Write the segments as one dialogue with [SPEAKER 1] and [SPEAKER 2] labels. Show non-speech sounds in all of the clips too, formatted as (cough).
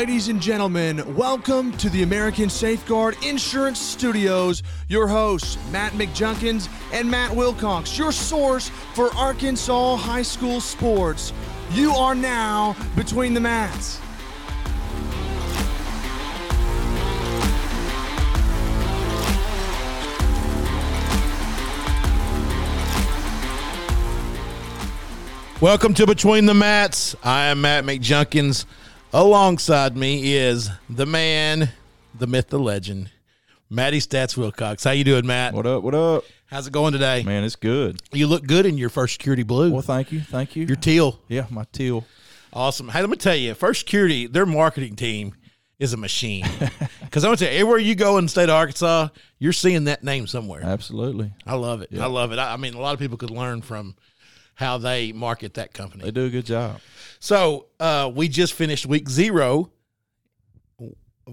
[SPEAKER 1] Ladies and gentlemen, welcome to the American Safeguard Insurance Studios. Your hosts, Matt McJunkins and Matt Wilcox, your source for Arkansas high school sports. You are now between the mats. Welcome to Between the Mats. I am Matt McJunkins. Alongside me is the man, the myth, the legend, Matty Stats Wilcox. How you doing, Matt?
[SPEAKER 2] What up? What up?
[SPEAKER 1] How's it going today?
[SPEAKER 2] Man, it's good.
[SPEAKER 1] You look good in your first security blue.
[SPEAKER 2] Well, thank you. Thank you.
[SPEAKER 1] Your teal.
[SPEAKER 2] yeah, my teal.
[SPEAKER 1] Awesome. Hey, let me tell you, First Security, their marketing team is a machine. (laughs) Because I'm to tell you, everywhere you go in the state of Arkansas, you're seeing that name somewhere.
[SPEAKER 2] Absolutely.
[SPEAKER 1] I love it. I love it. I, I mean, a lot of people could learn from how they market that company.
[SPEAKER 2] They do a good job.
[SPEAKER 1] So uh, we just finished week zero.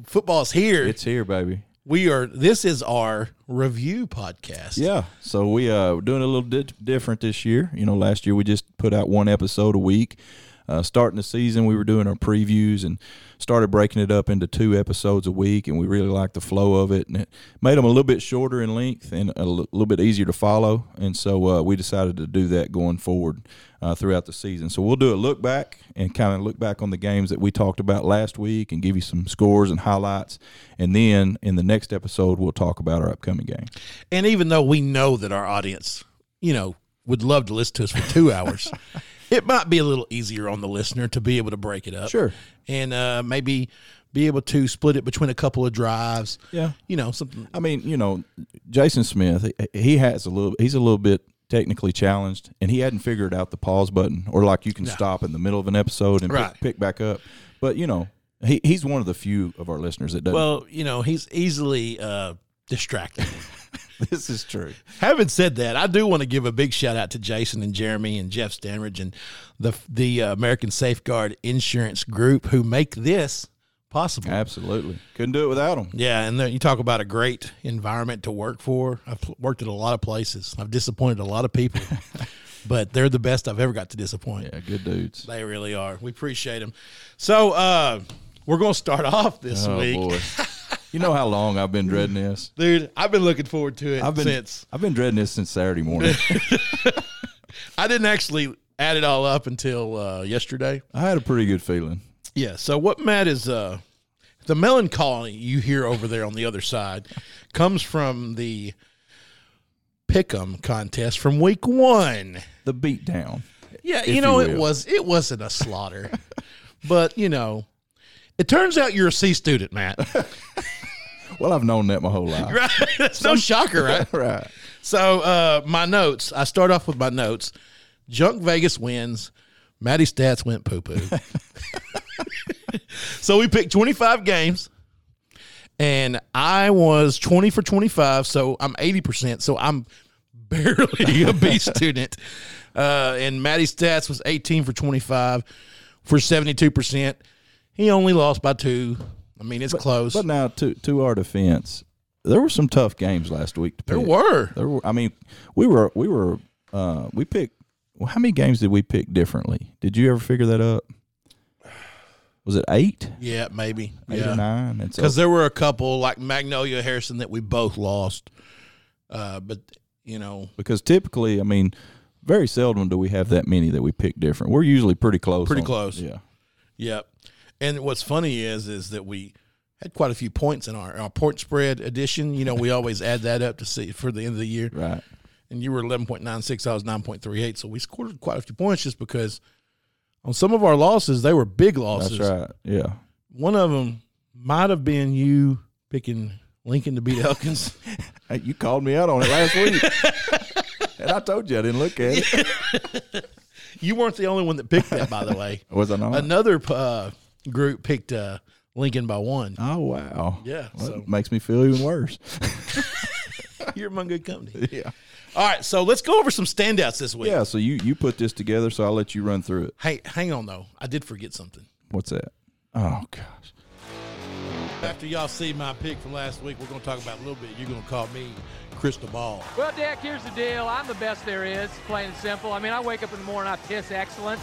[SPEAKER 1] Football's here.
[SPEAKER 2] It's here, baby.
[SPEAKER 1] we are. This is our review podcast.
[SPEAKER 2] Yeah. So we uh we're doing a little di- different this year. You know, last year we just put out one episode a week. Uh, starting the season, we were doing our previews and started breaking it up into two episodes a week, and we really liked the flow of it, and it made them a little bit shorter in length and a little bit easier to follow. And so uh, we decided to do that going forward uh, throughout the season. So we'll do a look back and kind of look back on the games that we talked about last week and give you some scores and highlights. And then in the next episode, we'll talk about our upcoming game.
[SPEAKER 1] And even though we know that our audience, you know, would love to listen to us for two (laughs) hours, it might be a little easier on the listener to be able to break it up.
[SPEAKER 2] Sure.
[SPEAKER 1] And uh, maybe be able to split it between a couple of drives.
[SPEAKER 2] Yeah.
[SPEAKER 1] You know, something.
[SPEAKER 2] I mean, you know, Jason Smith, he, he has a little, he's a little bit technically challenged, and he hadn't figured out the pause button or like you can stop in the middle of an episode and
[SPEAKER 1] Right.
[SPEAKER 2] pick, pick back up. But, you know, he, he's one of the few of our listeners that doesn't.
[SPEAKER 1] Well, you know, he's easily uh, distracted. (laughs)
[SPEAKER 2] this is true.
[SPEAKER 1] Having said that, I do want to give a big shout out to Jason and Jeremy and Jeff Stanridge and the the uh, American Safeguard Insurance Group who make this possible.
[SPEAKER 2] Absolutely. Couldn't do it without them.
[SPEAKER 1] Yeah, and there, you talk about a great environment to work for. I've worked at a lot of places. I've disappointed a lot of people, (laughs) but they're the best I've ever got to disappoint.
[SPEAKER 2] Yeah, good dudes.
[SPEAKER 1] They really are. We appreciate them. So uh, we're going to start (laughs) off this
[SPEAKER 2] Oh,
[SPEAKER 1] week.
[SPEAKER 2] You know how long I've been dreading this?
[SPEAKER 1] dude. I've been looking forward to it
[SPEAKER 2] I've been,
[SPEAKER 1] since
[SPEAKER 2] I've been dreading this since Saturday morning. (laughs)
[SPEAKER 1] I didn't actually add it all up until uh, yesterday.
[SPEAKER 2] I had a pretty good feeling.
[SPEAKER 1] Yeah. So what Matt is uh the melancholy you hear over there on the other side comes from the pick'em contest from week one.
[SPEAKER 2] The beatdown.
[SPEAKER 1] Yeah, you know
[SPEAKER 2] you
[SPEAKER 1] it was it wasn't a slaughter, (laughs) but you know, it turns out you're a C student, Matt. (laughs)
[SPEAKER 2] Well, I've known that my whole life.
[SPEAKER 1] right? (laughs) That's no shocker, right? (laughs)
[SPEAKER 2] right.
[SPEAKER 1] So uh, my notes. I start off with my notes. Junk Vegas wins. Matty Stats went poo poo. (laughs) so we picked 25 games, and I was 20 for 25. So I'm 80%. So I'm barely a B student. Uh, and Matty Stats was 18 for 25 for 72%. He only lost by two. I mean, it's close.
[SPEAKER 2] But now, to to our defense, there were some tough games last week to pick.
[SPEAKER 1] there were.
[SPEAKER 2] There were. I mean, we were we were uh, we picked. Well, how many games did we pick differently? Did you ever figure that up? Was it eight,
[SPEAKER 1] Yeah, maybe.
[SPEAKER 2] eight
[SPEAKER 1] yeah.
[SPEAKER 2] or nine?
[SPEAKER 1] Because there were a couple like Magnolia Harrison that we both lost. Uh, but you know,
[SPEAKER 2] because typically, I mean, very seldom do we have that many that we pick different. We're usually pretty close.
[SPEAKER 1] Pretty
[SPEAKER 2] on-
[SPEAKER 1] close.
[SPEAKER 2] Yeah.
[SPEAKER 1] yep. And what's funny is is that we had quite a few points in our, our point spread edition. You know, we always add that up to see for the end of the year.
[SPEAKER 2] Right.
[SPEAKER 1] And you were eleven point nine six. I was nine point three eight. So we scored quite a few points just because on some of our losses they were big losses.
[SPEAKER 2] That's right. Yeah.
[SPEAKER 1] One of them might have been you picking Lincoln to beat Elkins. (laughs)
[SPEAKER 2] Hey, you called me out on it last week, (laughs) and I told you I didn't look at it. (laughs)
[SPEAKER 1] you weren't the only one that picked that, by the way.
[SPEAKER 2] Was I not?
[SPEAKER 1] Another uh, group picked uh, Lincoln by one.
[SPEAKER 2] oh wow.
[SPEAKER 1] Yeah,
[SPEAKER 2] Well,
[SPEAKER 1] so
[SPEAKER 2] it makes me feel even worse. (laughs)
[SPEAKER 1] you're among good company. (laughs)
[SPEAKER 2] yeah.
[SPEAKER 1] All right, so let's go over some standouts this week.
[SPEAKER 2] Yeah. So you you put this together, so I'll let you run through it.
[SPEAKER 1] Hey, hang on though. I did forget something.
[SPEAKER 2] What's that? Oh gosh.
[SPEAKER 1] After y'all see my pick from last week, we're going to talk about it a little bit. You're going to call me Crystal Ball.
[SPEAKER 3] Well, Dak, here's the deal. I'm the best there is, plain and simple. I mean, I wake up in the morning, I piss excellence,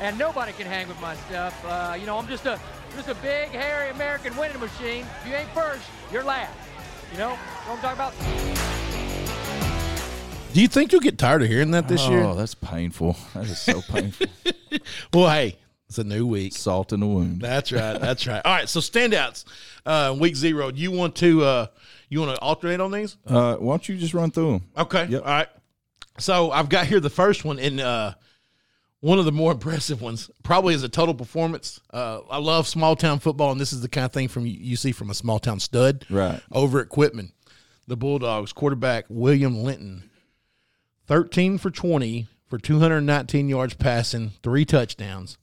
[SPEAKER 3] and nobody can hang with my stuff. Uh, you know, I'm just a Just a big, hairy American winning machine. If you ain't first, you're last. You know what I'm talking about?
[SPEAKER 1] Do you think you'll get tired of hearing that this
[SPEAKER 2] oh,
[SPEAKER 1] year?
[SPEAKER 2] Oh, that's painful. That is so painful. (laughs)
[SPEAKER 1] Well, hey, it's a new week.
[SPEAKER 2] Salt in the wound.
[SPEAKER 1] That's right. That's right. All right. So standouts, uh, week zero. You want to uh, you want to alternate on these?
[SPEAKER 2] Uh, why don't you just run through them?
[SPEAKER 1] Okay.
[SPEAKER 2] Yep.
[SPEAKER 1] All right. So I've got here the first one, and uh, one of the more (laughs) impressive ones probably is a total performance. Uh, I love small town football, and this is the kind of thing from you see from a small town stud.
[SPEAKER 2] Right.
[SPEAKER 1] Over at Quitman, the Bulldogs quarterback William Linton, thirteen for twenty for two hundred nineteen yards passing, three touchdowns,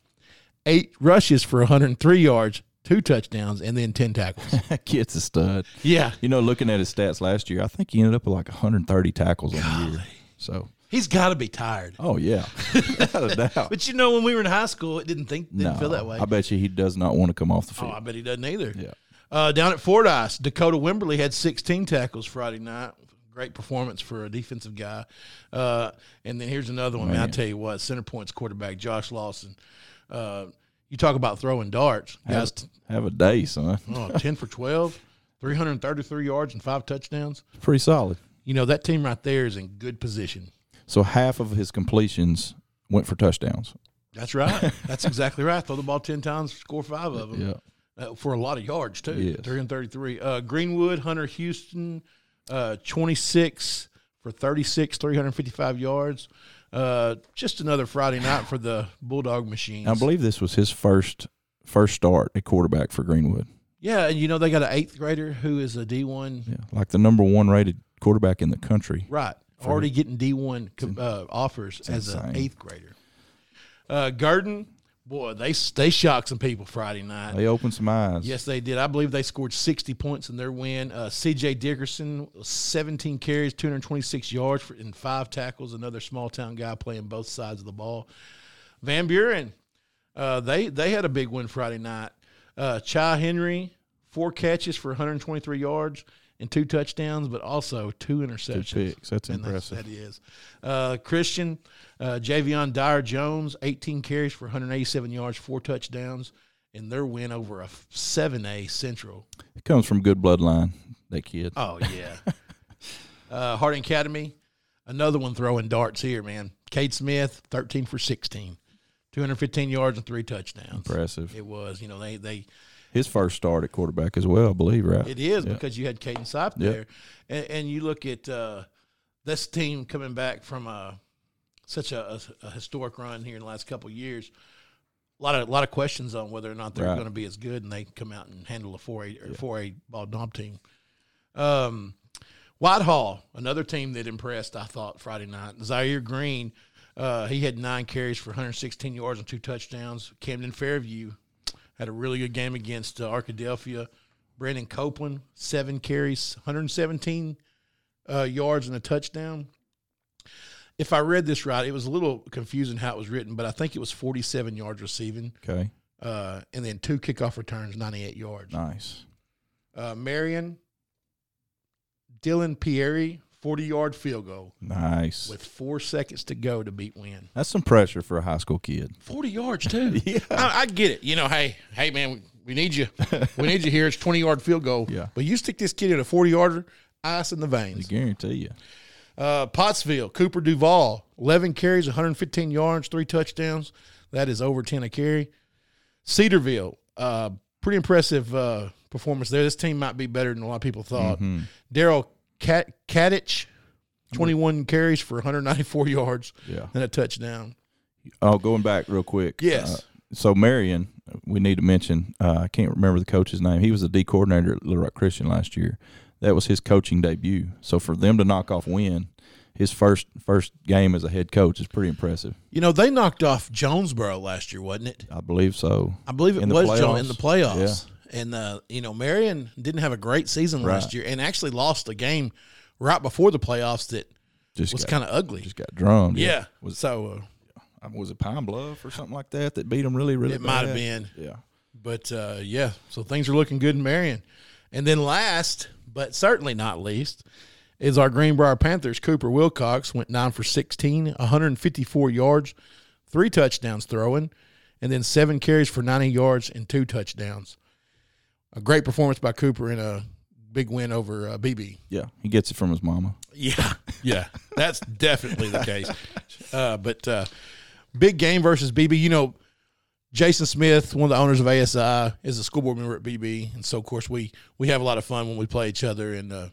[SPEAKER 1] eight rushes for one hundred three yards, two touchdowns, and then ten tackles. (laughs)
[SPEAKER 2] Kid's a stud.
[SPEAKER 1] yeah.
[SPEAKER 2] You know, looking at his stats last year, I think he ended up with like 130 tackles on the year. So,
[SPEAKER 1] He's got to be tired.
[SPEAKER 2] oh yeah, (laughs) without a doubt.
[SPEAKER 1] But you know, when we were in high school, it didn't think didn't
[SPEAKER 2] No,
[SPEAKER 1] feel that way.
[SPEAKER 2] I bet you he does not want to come off the field. Oh.
[SPEAKER 1] I bet he doesn't either.
[SPEAKER 2] Yeah.
[SPEAKER 1] Uh, down at Fordyce, Dakota Wimberly had 16 tackles Friday night. Great performance for a defensive guy. Uh, and then here's another one. Man, I
[SPEAKER 2] Man.
[SPEAKER 1] tell you what, Centerpoint's quarterback Josh Lawson. Uh, you talk about throwing darts, guys. t-
[SPEAKER 2] Have a day, son. (laughs)
[SPEAKER 1] oh, 10 for 12, 333 yards and five touchdowns.
[SPEAKER 2] Pretty solid.
[SPEAKER 1] You know that team right there is in good position.
[SPEAKER 2] So half of his completions went for touchdowns.
[SPEAKER 1] That's right. That's exactly right. Throw the ball 10 times, score five of them.
[SPEAKER 2] Yeah.
[SPEAKER 1] uh, for a lot of yards too.
[SPEAKER 2] Yes.
[SPEAKER 1] 333. Uh, Greenwood, Hunter Houston, uh, 26 for 36, 355 yards. Uh, just another Friday night for the Bulldog machines.
[SPEAKER 2] I believe this was his first first start at quarterback for Greenwood.
[SPEAKER 1] yeah, and you know they got an eighth grader who is a D one.
[SPEAKER 2] Yeah, like the number one rated quarterback in the country.
[SPEAKER 1] Right, already getting D one uh, offers as an eighth grader. Uh, Gurdon, boy, they they shocked some people Friday night.
[SPEAKER 2] They opened some eyes.
[SPEAKER 1] Yes, they did. I believe they scored 60 points in their win. Uh, C.J. Dickerson, 17 carries, 226 yards for, and five tackles. Another small town guy playing both sides of the ball. Van Buren, uh, they they had a big win Friday night. Uh, Chai Henry, four catches for 123 yards and two touchdowns, but also two interceptions.
[SPEAKER 2] picks. That's
[SPEAKER 1] And
[SPEAKER 2] impressive.
[SPEAKER 1] that is. Uh, Christian, uh, Javion Dyer Jones, 18 carries for 187 yards, four touchdowns, in their win over a 7A Central.
[SPEAKER 2] It comes from good bloodline. That kid.
[SPEAKER 1] Oh, yeah. (laughs) uh, Harding Academy, another one throwing darts here, man. Cade Smith, 13 for 16, 215 yards and three touchdowns.
[SPEAKER 2] Impressive.
[SPEAKER 1] It was, you know, they, they,
[SPEAKER 2] His first start at quarterback as well, I believe, right?
[SPEAKER 1] It is
[SPEAKER 2] Yeah.
[SPEAKER 1] because you had Caden Sipe
[SPEAKER 2] Yeah.
[SPEAKER 1] there, and, and you look at uh, this team coming back from a, such a, a, historic run here in the last couple of years. A lot of a lot of questions on whether or not they're
[SPEAKER 2] Right.
[SPEAKER 1] going to be as good, and they come out and handle a four A or four A Bald Knob team. Um, Whitehall, another team that impressed, I thought Friday night. Zaire Green, uh, he had nine carries for 116 yards and two touchdowns. Camden Fairview had a really good game against uh, Arkadelphia. Brandon Copeland, seven carries, 117 uh, yards and a touchdown. If I read this right, it was a little confusing how it was written, but I think it was 47 yards receiving,
[SPEAKER 2] Okay.
[SPEAKER 1] uh, and then two kickoff returns, 98 yards.
[SPEAKER 2] Nice.
[SPEAKER 1] Uh, Marion, Dylan Pieri, 40 yard field goal
[SPEAKER 2] Nice.
[SPEAKER 1] with four seconds to go to beat Wynne.
[SPEAKER 2] That's some pressure for a high school kid.
[SPEAKER 1] 40 yards, too. (laughs)
[SPEAKER 2] Yeah.
[SPEAKER 1] I, I get it. You know, hey, hey, man, we, we need you. We need you here. It's 20 yard field goal. (laughs)
[SPEAKER 2] Yeah.
[SPEAKER 1] But you stick this kid in a 40 yarder, ice in the veins.
[SPEAKER 2] I guarantee you.
[SPEAKER 1] Uh, Pottsville, Cooper Duval, 11 carries, 115 yards, three touchdowns. That is over 10 a carry. Cedarville, uh, pretty impressive uh, performance there. This team might be better than a lot of people thought.
[SPEAKER 2] Mm-hmm.
[SPEAKER 1] Daryl Kat- Kadich, 21 carries for 194 yards
[SPEAKER 2] Yeah.
[SPEAKER 1] and a touchdown.
[SPEAKER 2] Oh, going back real quick.
[SPEAKER 1] Yes.
[SPEAKER 2] Uh, so Marion, we need to mention. Uh, I can't remember the coach's name. He was the D coordinator at Little Rock Christian last year. That was his coaching debut. So for them to knock off Wynne, his first first game as a head coach is pretty impressive.
[SPEAKER 1] You know, they knocked off Jonesboro last year, wasn't it?
[SPEAKER 2] I believe so.
[SPEAKER 1] I believe it
[SPEAKER 2] In
[SPEAKER 1] was Jones in the playoffs. And, uh, you know, Marion didn't have a great season last year and actually lost a game right before the playoffs that
[SPEAKER 2] Just
[SPEAKER 1] was kind of ugly.
[SPEAKER 2] just got drummed.
[SPEAKER 1] yeah.
[SPEAKER 2] Was
[SPEAKER 1] so uh,
[SPEAKER 2] was it Pine Bluff or something like that that beat them really really?
[SPEAKER 1] it might have been.
[SPEAKER 2] Yeah.
[SPEAKER 1] But uh, yeah, so things are looking good in Marion. And then last, but certainly not least, is our Greenbrier Panthers. Cooper Wilcox went nine for 16, 154 yards, three touchdowns throwing. and then seven carries for 90 yards and two touchdowns. A great performance by Cooper and a big win over uh, Beebe.
[SPEAKER 2] Yeah, he gets it from his mama.
[SPEAKER 1] Yeah, (laughs) yeah, that's definitely the case. Uh, but uh, big game versus Beebe. You know, Jason Smith, one of the owners of ASI, is a school board member at Beebe, and so of course we we have a lot of fun when we play each other. And uh,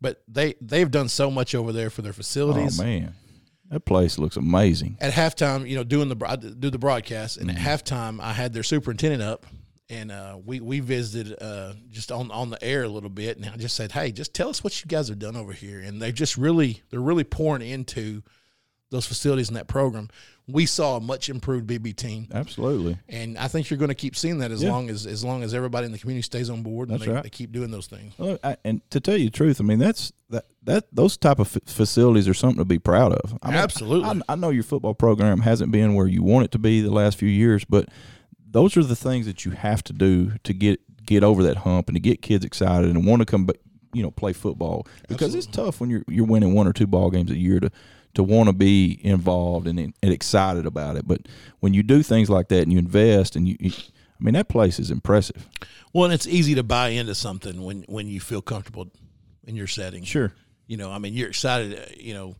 [SPEAKER 1] but they they've done so much over there for their facilities.
[SPEAKER 2] Oh man, that place looks amazing.
[SPEAKER 1] At halftime, you know, doing the do the broadcast, and at halftime, I had their superintendent up, and uh, we we visited uh, just on on the air a little bit, and I just said, "Hey, just tell us what you guys have done over here." And they just really they're really pouring into those facilities and that program. We saw a much improved Beebe team,
[SPEAKER 2] Absolutely.
[SPEAKER 1] and I think you're going to keep seeing that as
[SPEAKER 2] Yeah.
[SPEAKER 1] long as as long as everybody in the community stays on board and they,
[SPEAKER 2] right.
[SPEAKER 1] they keep doing those things.
[SPEAKER 2] Well, I, and to tell you the truth, I mean that's that that those type of f- facilities are something to be proud of. I mean,
[SPEAKER 1] Absolutely.
[SPEAKER 2] I, I know your football program hasn't been where you want it to be the last few years, but those are the things that you have to do to get get over that hump and to get kids excited and want to come, ba- you know, play football because it's tough when you're you're winning one or two ball games a year to to want to be involved and, and excited about it. But when you do things like that and you invest and you, you I mean, that place is impressive.
[SPEAKER 1] Well, and it's easy to buy into something when when you feel comfortable in your setting.
[SPEAKER 2] Sure.
[SPEAKER 1] You know, I mean, you're excited. uh, You know,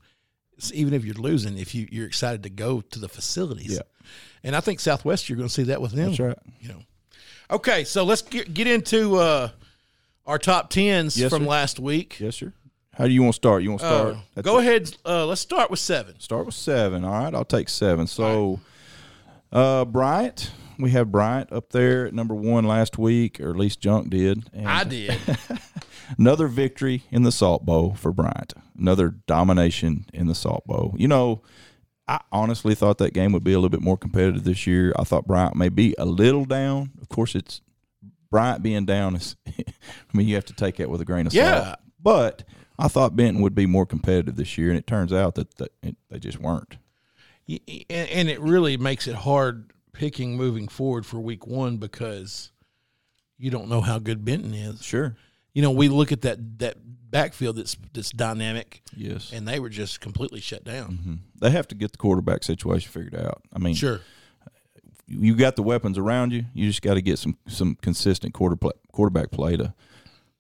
[SPEAKER 1] even if you're losing, if you you're excited to go to the facilities.
[SPEAKER 2] Yeah.
[SPEAKER 1] And I think Southwest, you're going to see that with them.
[SPEAKER 2] That's right.
[SPEAKER 1] You know. Okay, so let's get get into uh, our top tens
[SPEAKER 2] Yes,
[SPEAKER 1] from
[SPEAKER 2] sir.
[SPEAKER 1] last week.
[SPEAKER 2] Yes, sir. How do you want to start? You want to
[SPEAKER 1] Uh,
[SPEAKER 2] start? That's
[SPEAKER 1] go
[SPEAKER 2] it.
[SPEAKER 1] ahead. Uh, let's start with seven.
[SPEAKER 2] Start with seven. All right, I'll take seven. So, uh, Bryant, we have Bryant up there at number one last week, or at least Junk did. And
[SPEAKER 1] I did. (laughs)
[SPEAKER 2] Another victory in the Salt Bowl for Bryant. Another domination in the Salt Bowl. You know, I honestly thought that game would be a little bit more competitive this year. I thought Bryant may be a little down. Of course, it's Bryant being down is. (laughs) I mean, you have to take that with a grain of
[SPEAKER 1] Yeah.
[SPEAKER 2] salt. But I thought Benton would be more competitive this year, and it turns out that, they just weren't.
[SPEAKER 1] Y- y- and, and it really makes it hard picking moving forward for week one because you don't know how good Benton is.
[SPEAKER 2] Sure.
[SPEAKER 1] You know, we look at that that backfield that's that's dynamic,
[SPEAKER 2] Yes.
[SPEAKER 1] and they were just completely shut down.
[SPEAKER 2] Mhm. They have to get the quarterback situation figured out. I mean,
[SPEAKER 1] Sure.
[SPEAKER 2] you got the weapons around you. You just got to get some some consistent quarter play, quarterback play to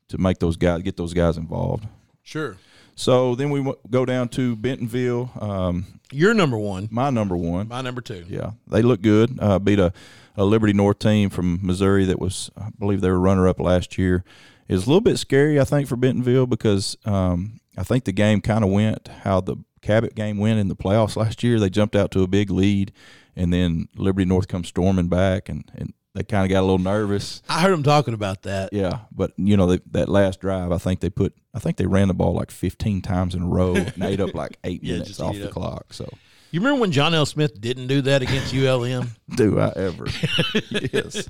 [SPEAKER 2] to make those guys get those guys involved.
[SPEAKER 1] Sure.
[SPEAKER 2] So then we w- go down to Bentonville. Um,
[SPEAKER 1] You're number one.
[SPEAKER 2] my number one.
[SPEAKER 1] My number two.
[SPEAKER 2] Yeah, they look good. Uh, beat a, a Liberty North team from Missouri that was, I believe, they were runner up last year. It was a little bit scary, I think, for Bentonville because um, I think the game kind of went how the Cabot game went in the playoffs last year. They jumped out to a big lead, and then Liberty North comes storming back, and, and they kind of got a little nervous.
[SPEAKER 1] I heard them talking about that.
[SPEAKER 2] Yeah, but you know they, that last drive, I think they put, I think they ran the ball like 15 times in a row and ate up like (laughs) eight
[SPEAKER 1] Yeah,
[SPEAKER 2] minutes off the
[SPEAKER 1] up.
[SPEAKER 2] clock. So
[SPEAKER 1] You remember when John L. Smith didn't do that against (laughs) ULM?
[SPEAKER 2] do I ever? (laughs) yes.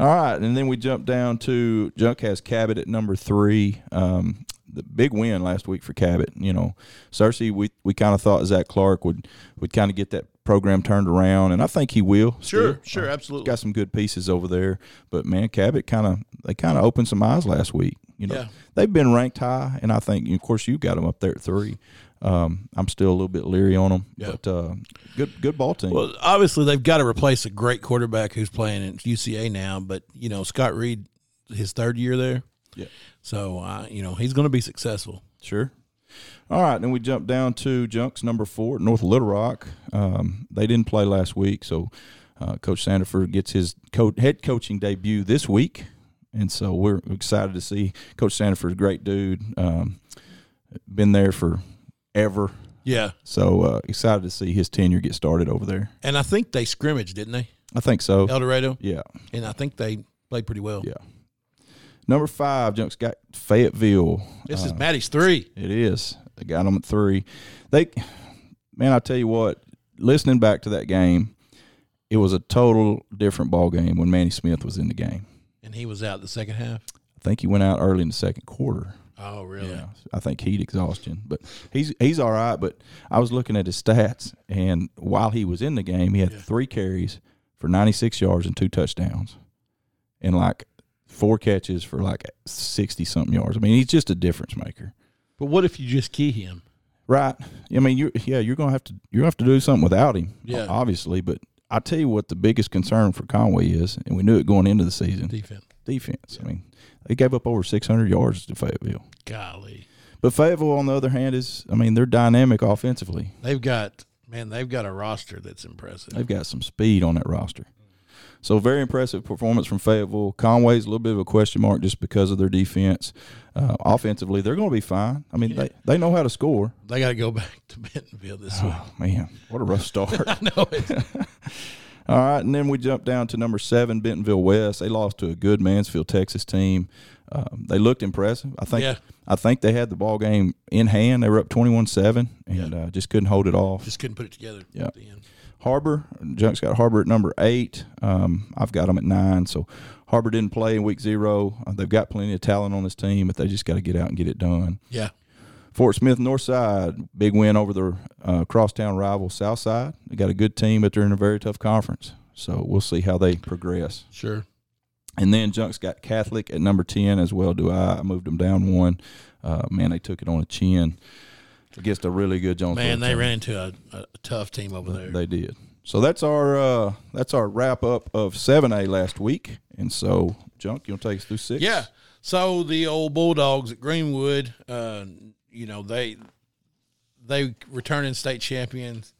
[SPEAKER 2] All right, and then we jump down to Junk has Cabot at number three. Um, the big win last week for Cabot. You know, Searcy, we we kind of thought Zach Clark would would kind of get that program turned around, and I think he will.
[SPEAKER 1] Sure,
[SPEAKER 2] still.
[SPEAKER 1] sure,
[SPEAKER 2] Uh,
[SPEAKER 1] absolutely.
[SPEAKER 2] got some good pieces over there, but man, Cabot kind of they kind of opened some eyes last week. You know,
[SPEAKER 1] Yeah.
[SPEAKER 2] they've been ranked high, and I think, of course, you got them up there at three. Um, I'm still a little bit leery on them,
[SPEAKER 1] Yeah.
[SPEAKER 2] but uh, good good ball team.
[SPEAKER 1] Well, obviously they've got to replace a great quarterback who's playing at UCA now, but you know Scott Reed, his third year there,
[SPEAKER 2] yeah.
[SPEAKER 1] so uh, you know he's going to be successful.
[SPEAKER 2] Sure. All right, then we jump down to Junks number four, North Little Rock. Um, they didn't play last week, so uh, Coach Sandefur gets his co- head coaching debut this week, and so we're excited to see Coach Sandefur's a great dude. Um, been there for ever,
[SPEAKER 1] Yeah,
[SPEAKER 2] so uh, excited to see his tenure get started over there.
[SPEAKER 1] and I think they scrimmaged, didn't they,
[SPEAKER 2] I think so.
[SPEAKER 1] El Dorado?
[SPEAKER 2] Yeah,
[SPEAKER 1] And I think they played pretty well.
[SPEAKER 2] yeah. Number five, Junks got Fayetteville.
[SPEAKER 1] This is
[SPEAKER 2] Uh,
[SPEAKER 1] Maddie's three.
[SPEAKER 2] It is. They got them at three. They, man, I tell you what. Listening back to that game, it was a total different ball game when Manny Smith was in the game.
[SPEAKER 1] And he was out the second half.
[SPEAKER 2] I think he went out early in the second quarter.
[SPEAKER 1] Oh, really?
[SPEAKER 2] Yeah, I think heat exhaustion, but he's he's all right. But I was looking at his stats, and while he was in the game, he had
[SPEAKER 1] Yeah.
[SPEAKER 2] three carries for 96 yards and two touchdowns, and like four catches for like 60 something yards. I mean, he's just a difference maker.
[SPEAKER 1] But what if you just key him?
[SPEAKER 2] Right. I mean, you're yeah, you're gonna have to you're gonna have to do something without him.
[SPEAKER 1] Yeah.
[SPEAKER 2] obviously. But I tell you what, the biggest concern for Conway is, and we knew it going into the season,
[SPEAKER 1] Defense.
[SPEAKER 2] defense. I mean, they gave up over 600 yards to Fayetteville.
[SPEAKER 1] Golly.
[SPEAKER 2] But Fayetteville, on the other hand, is I mean they're dynamic offensively.
[SPEAKER 1] They've got man, they've got a roster that's impressive.
[SPEAKER 2] They've got some speed on that roster. So very impressive performance from Fayetteville. Conway's a little bit of a question mark just because of their defense. Uh, offensively, they're going to be fine. I mean, they, they know how to score.
[SPEAKER 1] They got to go back to Bentonville this week.
[SPEAKER 2] Oh man, what a rough start! (laughs)
[SPEAKER 1] I know it. (laughs)
[SPEAKER 2] All right, and then we jump down to number seven, Bentonville West. They lost to a good Mansfield, Texas team. Um, they looked impressive. I think.
[SPEAKER 1] Yeah.
[SPEAKER 2] I think they had the ball game in hand. They were up twenty-one-seven, and uh, just couldn't hold it off.
[SPEAKER 1] Just couldn't put it together
[SPEAKER 2] Yeah.
[SPEAKER 1] At the end.
[SPEAKER 2] Har-Ber, Junk's got Har-Ber at number eight. Um, I've got them at nine. So Har-Ber didn't play in week zero. Uh, they've got plenty of talent on this team, but they just got to get out and get it done.
[SPEAKER 1] Yeah.
[SPEAKER 2] Fort Smith Northside, big win over their uh, crosstown rival Southside. They got a good team, but they're in a very tough conference. So we'll see how they progress.
[SPEAKER 1] Sure.
[SPEAKER 2] And then Junk's got Catholic at number 10 as well. Do I? I moved them down one. Uh, man, they took it on a chin against a really good Jonesboro
[SPEAKER 1] Man, they
[SPEAKER 2] team.
[SPEAKER 1] ran into a, a tough team over there.
[SPEAKER 2] They did. So that's our uh, that's our wrap up of seven A last week. And so, Junk, you want to take us through six?
[SPEAKER 1] Yeah. So the old Bulldogs at Greenwood, uh, you know, they they returning state champions,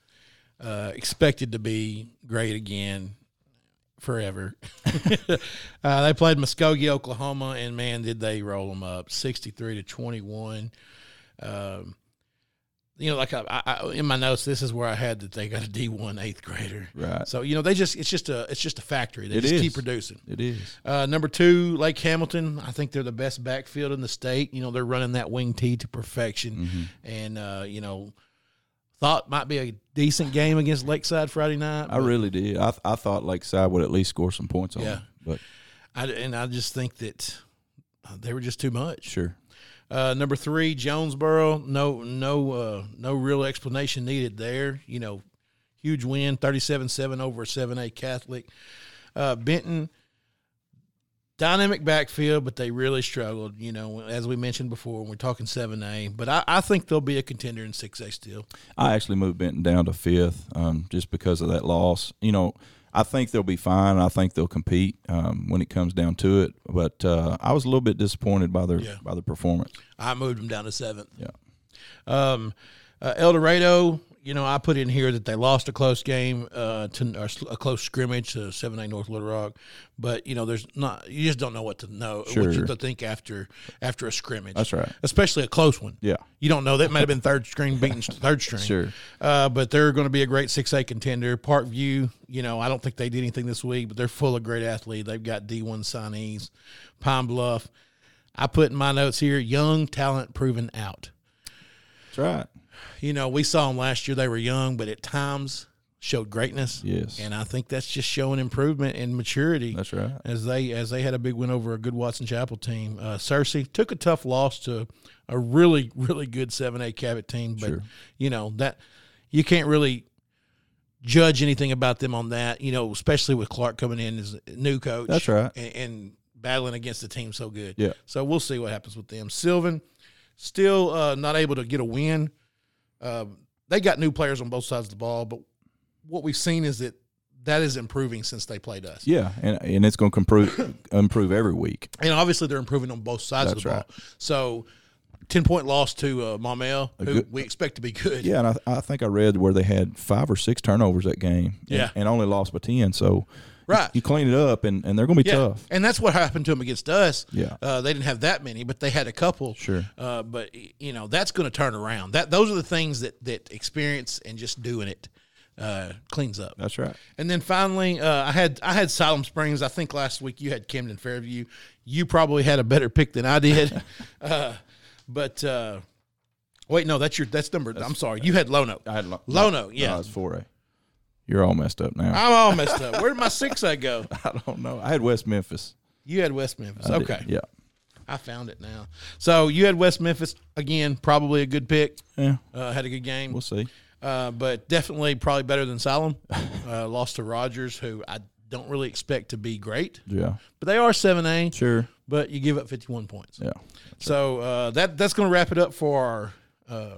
[SPEAKER 1] uh, expected to be great again forever. (laughs) uh, they played Muskogee, Oklahoma, and man, did they roll them up, sixty three to twenty one. Um, you know, like I, I, in my notes, this is where I had that they got a D one eighth grader.
[SPEAKER 2] Right.
[SPEAKER 1] So you know, they just it's just a it's just a factory. They
[SPEAKER 2] It
[SPEAKER 1] just
[SPEAKER 2] is.
[SPEAKER 1] keep producing.
[SPEAKER 2] It is.
[SPEAKER 1] Uh, number two, Lake Hamilton. I think they're the best backfield in the state. You know, they're running that wing T to perfection,
[SPEAKER 2] Mm-hmm.
[SPEAKER 1] and uh, you know, thought might be a decent game against Lakeside Friday night.
[SPEAKER 2] I really did. I I thought Lakeside would at least score some points on
[SPEAKER 1] Yeah.
[SPEAKER 2] them. But
[SPEAKER 1] I, and I just think that uh, they were just too much.
[SPEAKER 2] sure.
[SPEAKER 1] Uh, number three, Jonesboro. No, no, uh, no real explanation needed there. You know, huge win, 37-7 over seven A Catholic. Uh, Benton, dynamic backfield, but they really struggled. You know, as we mentioned before, we're talking seven A. But I, I think they'll be a contender in six A still.
[SPEAKER 2] I actually moved Benton down to fifth um, just because of that loss. You know, I think they'll be fine. I think they'll compete um, when it comes down to it. But uh, I was a little bit disappointed by their
[SPEAKER 1] Yeah.
[SPEAKER 2] by their performance.
[SPEAKER 1] I moved them down to seventh.
[SPEAKER 2] Yeah.
[SPEAKER 1] Um, uh, El Dorado, you know, I put in here that they lost a close game uh, to or a close scrimmage to Seven A North Little Rock, but you know, there's not you just don't know what to know, what
[SPEAKER 2] Sure.
[SPEAKER 1] you to think after after a scrimmage.
[SPEAKER 2] That's right.
[SPEAKER 1] especially a close one.
[SPEAKER 2] Yeah.
[SPEAKER 1] You don't know that might have been third string beating third string.
[SPEAKER 2] Sure.
[SPEAKER 1] Uh, but they're going to be a great six A contender. Parkview, you know, I don't think they did anything this week, but they're full of great athletes. They've got D one signees. Pine Bluff. I put in my notes here: young talent proven out
[SPEAKER 2] That's right.
[SPEAKER 1] You know, we saw them last year. They were young, but at times showed greatness.
[SPEAKER 2] Yes.
[SPEAKER 1] and I think that's just showing improvement and maturity.
[SPEAKER 2] That's right.
[SPEAKER 1] As they as they had a big win over a good Watson Chapel team. Uh, Searcy took a tough loss to a really really good seven A Cabot team, but
[SPEAKER 2] Sure.
[SPEAKER 1] you know that you can't really judge anything about them on that. You know, especially with Clark coming in as a new coach.
[SPEAKER 2] That's right.
[SPEAKER 1] and, and battling against the team so good.
[SPEAKER 2] Yeah.
[SPEAKER 1] So we'll see what happens with them. Sylvan still uh, not able to get a win. Um, they got new players on both sides of the ball, but what we've seen is that that is improving since they played us.
[SPEAKER 2] Yeah, and and it's going to improve improve every week.
[SPEAKER 1] And obviously they're improving on both sides
[SPEAKER 2] That's
[SPEAKER 1] of the
[SPEAKER 2] right.
[SPEAKER 1] ball. So 10 point loss to uh, Maumelle, who
[SPEAKER 2] good-
[SPEAKER 1] we expect to be good.
[SPEAKER 2] Yeah, and I, I think I read where they had five or six turnovers that game. and-
[SPEAKER 1] Yeah.
[SPEAKER 2] and, only lost by ten. So
[SPEAKER 1] Right.
[SPEAKER 2] you clean it up, and, and they're going to be
[SPEAKER 1] Yeah,
[SPEAKER 2] tough.
[SPEAKER 1] and that's what happened to them against us.
[SPEAKER 2] Yeah.
[SPEAKER 1] uh, they didn't have that many, but they had a couple.
[SPEAKER 2] Sure.
[SPEAKER 1] uh, but you know that's going to turn around. That those are the things that that experience and just doing it uh, cleans up.
[SPEAKER 2] That's right.
[SPEAKER 1] And then finally, uh, I had I had Siloam Springs. I think last week you had Camden Fairview. You probably had a better pick than I did. (laughs) uh, but uh, wait, no, that's your that's number. I'm sorry, you had Lonoke.
[SPEAKER 2] I had Lo-
[SPEAKER 1] Lonoke, yeah.
[SPEAKER 2] No, it's four A. You're all messed up now.
[SPEAKER 1] I'm all messed up. (laughs) Where did my six I go? (laughs)
[SPEAKER 2] I don't know. I had West Memphis.
[SPEAKER 1] You had West Memphis.
[SPEAKER 2] I
[SPEAKER 1] okay. Did.
[SPEAKER 2] Yeah.
[SPEAKER 1] I found it now. So you had West Memphis again. Probably a good pick.
[SPEAKER 2] Yeah.
[SPEAKER 1] Uh, had a good game.
[SPEAKER 2] We'll see.
[SPEAKER 1] Uh, but definitely probably better than Siloam. (laughs) Uh, lost to Rogers, who I don't really expect to be great.
[SPEAKER 2] Yeah.
[SPEAKER 1] But they are 7A.
[SPEAKER 2] Sure.
[SPEAKER 1] But you give up 51 points.
[SPEAKER 2] Yeah.
[SPEAKER 1] So uh, that that's going to wrap it up for our uh,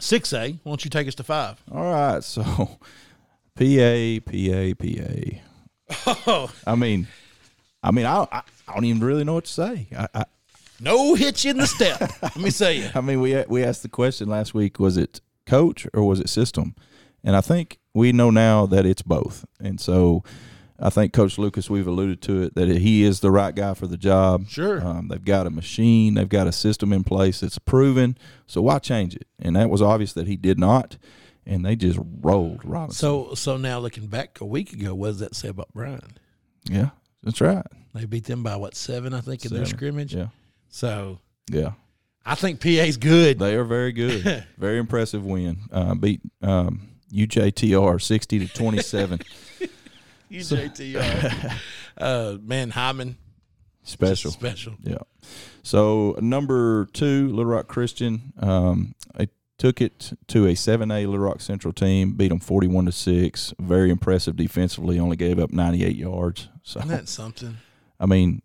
[SPEAKER 1] 6A. Why don't you take us to 5?
[SPEAKER 2] All right. So PA, PA, PA.
[SPEAKER 1] Oh.
[SPEAKER 2] I mean, I mean, I, I, don't even really know what to say. I, I,
[SPEAKER 1] no hitch in the step. let me say it. (laughs)
[SPEAKER 2] I mean, we we asked the question last week: was it coach or was it system? And I think we know now that it's both. And so, I think Coach Lucas, we've alluded to it that he is the right guy for the job.
[SPEAKER 1] Sure.
[SPEAKER 2] um, they've got a machine, they've got a system in place that's proven. So why change it? And that was obvious that he did not. And they just rolled Robinson.
[SPEAKER 1] So so now looking back a week ago, what does that say about Bryant?
[SPEAKER 2] yeah, that's right.
[SPEAKER 1] They beat them by what seven, I think, in their scrimmage.
[SPEAKER 2] Yeah,
[SPEAKER 1] So
[SPEAKER 2] yeah.
[SPEAKER 1] I think PA's good.
[SPEAKER 2] They are very good. (laughs) very impressive win. Uh, beat um, UJTR sixty to twenty seven. (laughs)
[SPEAKER 1] UJTR. (laughs) uh, man, Hyman
[SPEAKER 2] Special.
[SPEAKER 1] special.
[SPEAKER 2] Yeah. So number two, Little Rock Christian. Um, I took it to a seven A Little Rock Central team, beat them forty one to six. Very impressive defensively. Only gave up ninety eight yards. So
[SPEAKER 1] Isn't that something? (laughs)
[SPEAKER 2] I mean,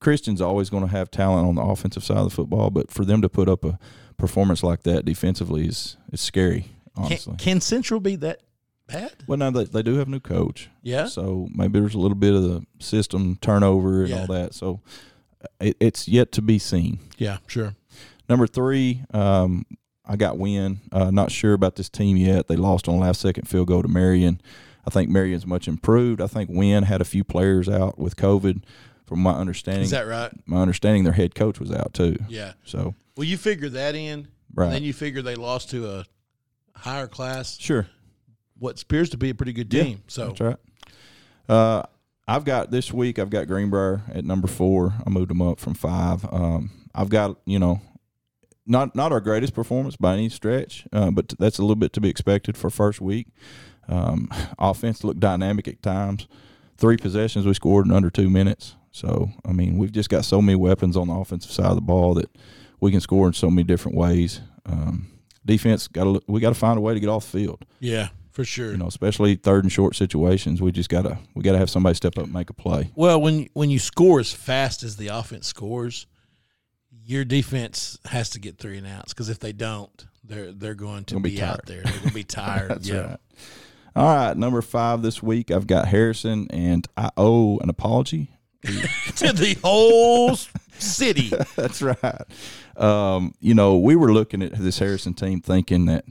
[SPEAKER 2] Christian's always going to have talent on the offensive side of the football, but for them to put up a performance like that defensively is is scary. Honestly.
[SPEAKER 1] Can, can Central be that bad?
[SPEAKER 2] well, now they, they do have a new coach.
[SPEAKER 1] Yeah.
[SPEAKER 2] So maybe there's a little bit of the system turnover and
[SPEAKER 1] Yeah.
[SPEAKER 2] all that. So it, it's yet to be seen.
[SPEAKER 1] Yeah, sure.
[SPEAKER 2] Number three, um, I got Wynne. Uh, not sure about this team yet. They lost on last second field goal to Marion. I think Marion's much improved. I think Wynne had a few players out with COVID. From my understanding,
[SPEAKER 1] Is that right?
[SPEAKER 2] my understanding, their head coach was out too.
[SPEAKER 1] Yeah.
[SPEAKER 2] So
[SPEAKER 1] Well, you figure that in.
[SPEAKER 2] Right.
[SPEAKER 1] Then you figure they lost to a higher class,
[SPEAKER 2] sure,
[SPEAKER 1] what appears to be a pretty good
[SPEAKER 2] Yeah,
[SPEAKER 1] team. so
[SPEAKER 2] that's right. Uh, I've got this week. I've got Greenbrier at number four. I moved them up from five. Um, I've got you know, not not our greatest performance by any stretch, uh, but that's a little bit to be expected for first week. Um, offense looked dynamic at times. Three possessions we scored in under two minutes. So I mean, we've just got so many weapons on the offensive side of the ball that we can score in so many different ways. Um, defense got we got to find a way to get off the field
[SPEAKER 1] yeah, for sure.
[SPEAKER 2] you know, especially third and short situations. We just gotta we gotta have somebody step up and make a play.
[SPEAKER 1] Well, when when you score as fast as the offense scores, your defense has to get three and outs because if they don't, they're they're going to be,
[SPEAKER 2] be
[SPEAKER 1] out there. They're going to be (laughs) tired.
[SPEAKER 2] That's
[SPEAKER 1] yeah.
[SPEAKER 2] right. All right, number five this week. I've got Harrison, and I owe an apology. (laughs)
[SPEAKER 1] to the whole city. (laughs)
[SPEAKER 2] That's right. Um, you know, we were looking at this Harrison team thinking that,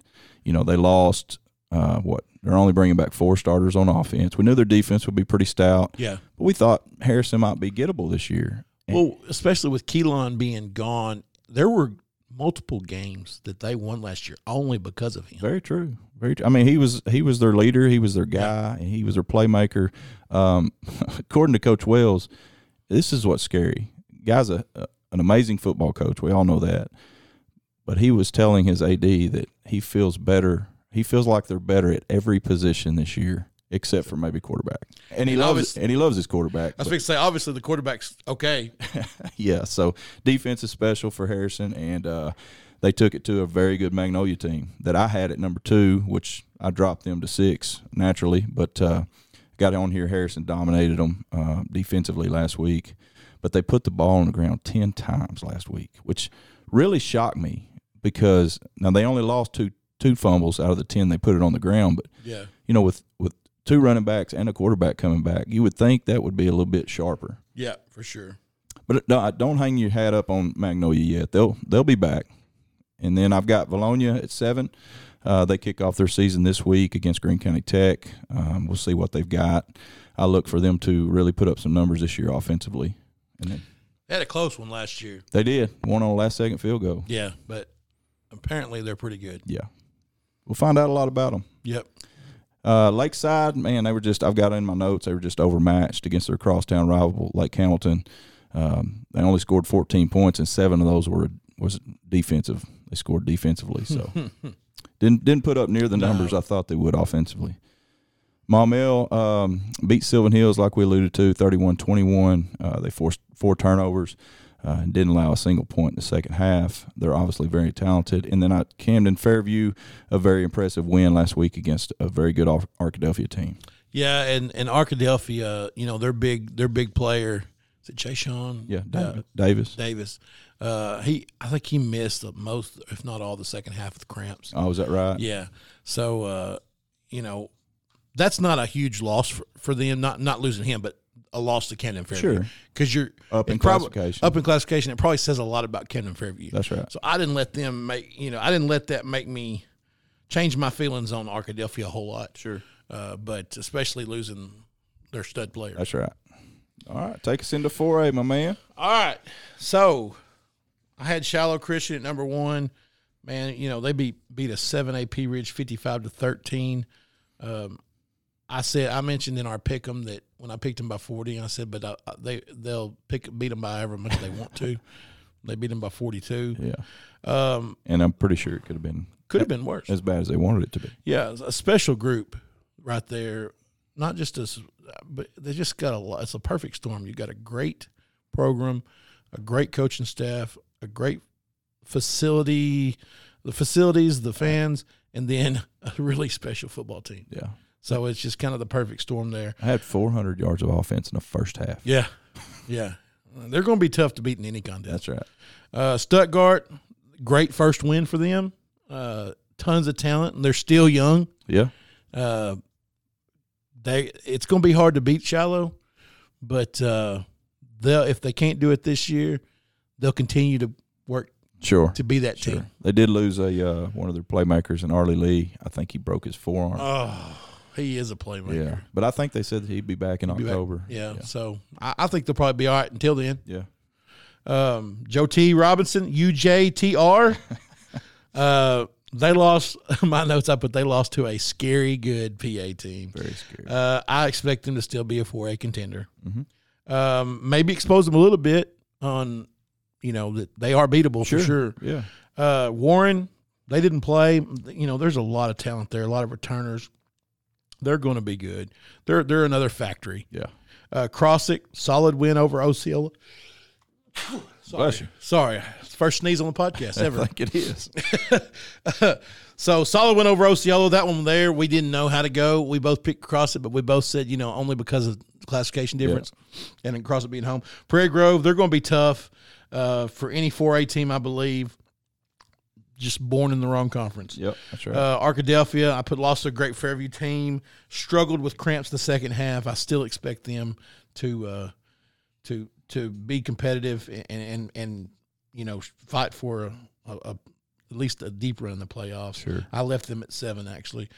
[SPEAKER 2] you know, they lost. Uh, what they're only bringing back four starters on offense. We knew their defense would be pretty stout,
[SPEAKER 1] Yeah.
[SPEAKER 2] but we thought Harrison might be gettable this year. And-
[SPEAKER 1] Well, especially with Keelan being gone, there were multiple games that they won last year only because of him.
[SPEAKER 2] Very true. Very. True. I mean, he was he was their leader. He was their guy, and he was their playmaker. Um, (laughs) according to Coach Wells, this is what's scary. Guy's a, a an amazing football coach. We all know that. But he was telling his AD that he feels better. He feels like they're better at every position this year, except for maybe quarterback. And he
[SPEAKER 1] And
[SPEAKER 2] loves and he loves his quarterback.
[SPEAKER 1] I was going to say, obviously, the quarterback's okay. (laughs)
[SPEAKER 2] yeah, so defense is special for Harrison, and uh, they took it to a very good Magnolia team that I had at number two, which I dropped them to six naturally, but uh, got on here. Harrison dominated them uh, defensively last week, but they put the ball on the ground ten times last week, which really shocked me because now they only lost two two fumbles out of the ten they put it on the ground, but
[SPEAKER 1] Yeah.
[SPEAKER 2] you know with with two running backs and a quarterback coming back, you would think that would be a little bit sharper.
[SPEAKER 1] Yeah, for sure.
[SPEAKER 2] But no, don't hang your hat up on Magnolia yet. They'll they'll be back. And then I've got Vilonia at seven. Uh, they kick off their season this week against Greene County Tech. Um, we'll see what they've got. I look for them to really put up some numbers this year offensively, and they,
[SPEAKER 1] They had a close one last year.
[SPEAKER 2] they did one on a last second field goal.
[SPEAKER 1] Yeah, but apparently they're pretty good.
[SPEAKER 2] Yeah, we'll find out a lot about them.
[SPEAKER 1] Yep.
[SPEAKER 2] Uh, Lakeside, man, they were just, I've got in my notes, they were just overmatched against their crosstown rival, Lake Hamilton. Um, they only scored 14 points, and seven of those were was defensive. They scored defensively, so (laughs) didn't didn't put up near the
[SPEAKER 1] No.
[SPEAKER 2] numbers I thought they would offensively. Maumelle um, beat Sylvan Hills, like we alluded to, 31 21. Uh, they forced four turnovers uh, and didn't allow a single point in the second half. They're obviously very talented. And then I, Camden Fairview, a very impressive win last week against a very good Arkadelphia team.
[SPEAKER 1] Yeah, and and Arkadelphia, you know, their big their big player is it Jay Sean?
[SPEAKER 2] Yeah,
[SPEAKER 1] Uh,
[SPEAKER 2] Davis. Davis.
[SPEAKER 1] Davis. Uh, he, I think he missed the most, if not all, the second half of the cramps.
[SPEAKER 2] Oh, is that right?
[SPEAKER 1] Yeah. So, uh, you know, that's not a huge loss for, for them. Not not losing him, but a loss to Camden Fairview.
[SPEAKER 2] Sure.
[SPEAKER 1] because you're
[SPEAKER 2] Up in
[SPEAKER 1] prob-
[SPEAKER 2] classification.
[SPEAKER 1] Up in classification, it probably says a lot about Camden Fairview.
[SPEAKER 2] That's right.
[SPEAKER 1] So I didn't let them make you know I didn't let that make me change my feelings on Arkadelphia a whole lot.
[SPEAKER 2] Sure.
[SPEAKER 1] uh, but especially losing their stud player.
[SPEAKER 2] That's right. All right, take us into 4A, my man.
[SPEAKER 1] All right. So I had Shiloh Christian at number one. Man, you know, they beat beat a seven A Pea Ridge fifty five to thirteen. Um, I said I mentioned in our pick 'em that when I picked them by forty, I said, but uh, they they'll pick beat them by however much they want to. (laughs) They beat them by forty two.
[SPEAKER 2] Yeah.
[SPEAKER 1] Um,
[SPEAKER 2] And I'm pretty sure it could have been
[SPEAKER 1] could have been worse.
[SPEAKER 2] as bad as they wanted it to be.
[SPEAKER 1] Yeah, a special group right there. Not just as, but they just got a lot. It's a perfect storm. You got a great program, a great coaching staff, a great facility, the facilities, the fans, and then (laughs) a really special football team.
[SPEAKER 2] Yeah.
[SPEAKER 1] So it's just kind of the perfect storm there.
[SPEAKER 2] I had 400 yards of offense in the first half.
[SPEAKER 1] Yeah, yeah. They're going to be tough to beat in any contest.
[SPEAKER 2] That's right.
[SPEAKER 1] Uh, Stuttgart, great first win for them. Uh, tons of talent, and they're still young.
[SPEAKER 2] Yeah.
[SPEAKER 1] Uh, they it's going to be hard to beat Shiloh, but uh, they'll if they can't do it this year, they'll continue to work
[SPEAKER 2] Sure.
[SPEAKER 1] to be that
[SPEAKER 2] Sure.
[SPEAKER 1] team.
[SPEAKER 2] They did lose a uh, one of their playmakers in Arlie Lee. I think he broke his forearm.
[SPEAKER 1] Oh, he is a playmaker.
[SPEAKER 2] yeah. But I think they said that he'd be back in
[SPEAKER 1] Be back-
[SPEAKER 2] October.
[SPEAKER 1] Yeah,
[SPEAKER 2] Yeah.
[SPEAKER 1] so I, I think they'll probably be all right until then.
[SPEAKER 2] Yeah.
[SPEAKER 1] Um, Joe T. Robinson, UJTR. (laughs) uh, they lost. (laughs) My notes up, but they lost to a scary good PA team.
[SPEAKER 2] Very scary.
[SPEAKER 1] Uh, I expect them to still be a 4A contender.
[SPEAKER 2] Mhm.
[SPEAKER 1] Um, maybe expose them a little bit on, you know, that they are beatable for sure.
[SPEAKER 2] Yeah.
[SPEAKER 1] Uh, Warren, they didn't play. You know, there's a lot of talent there, a lot of returners. They're going to be good. They're they're another factory.
[SPEAKER 2] Yeah.
[SPEAKER 1] Uh, Crossett, solid win over Osceola. Sorry,
[SPEAKER 2] Bless you.
[SPEAKER 1] sorry, first sneeze on the podcast (laughs)
[SPEAKER 2] I
[SPEAKER 1] ever.
[SPEAKER 2] think it is. (laughs)
[SPEAKER 1] so solid win over Osceola. That one there, we didn't know how to go. We both picked Crossett, but we both said, you know, only because of classification difference and then Crossett being home. Prairie Grove, they're going to be tough uh, for any 4A team, I believe. Just born in the wrong conference.
[SPEAKER 2] Yep. That's right.
[SPEAKER 1] Uh, Arkadelphia, I put lost a great Fairview team. Struggled with cramps the second half. I still expect them to uh, to to be competitive and and and you know fight for a, a, a at least a deep run in the playoffs.
[SPEAKER 2] Sure.
[SPEAKER 1] I left them at seven actually.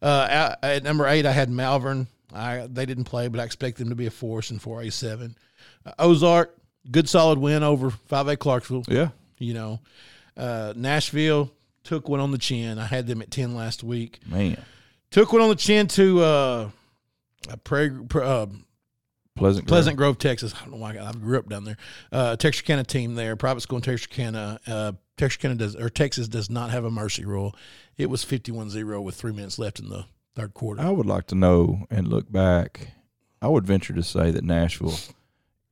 [SPEAKER 1] Uh, at, at number eight, I had Malvern. I they didn't play, but I expect them to be a force in four A seven. Uh, Ozark, good solid win over five A Clarksville
[SPEAKER 2] yeah.
[SPEAKER 1] you know. Uh, Nashville took one on the chin. I had them at 10 last week.
[SPEAKER 2] Man.
[SPEAKER 1] Took one on the chin to uh, Prairie, uh,
[SPEAKER 2] Pleasant. Grove.
[SPEAKER 1] Pleasant Grove, Texas. I don't know why I grew up down there. Uh, Texarkana team there, private school in Texarkana. Uh, Texarkana does, or Texas does not have a mercy rule. It was 51 0 with three minutes left in the third quarter.
[SPEAKER 2] I would like to know and look back. I would venture to say that Nashville,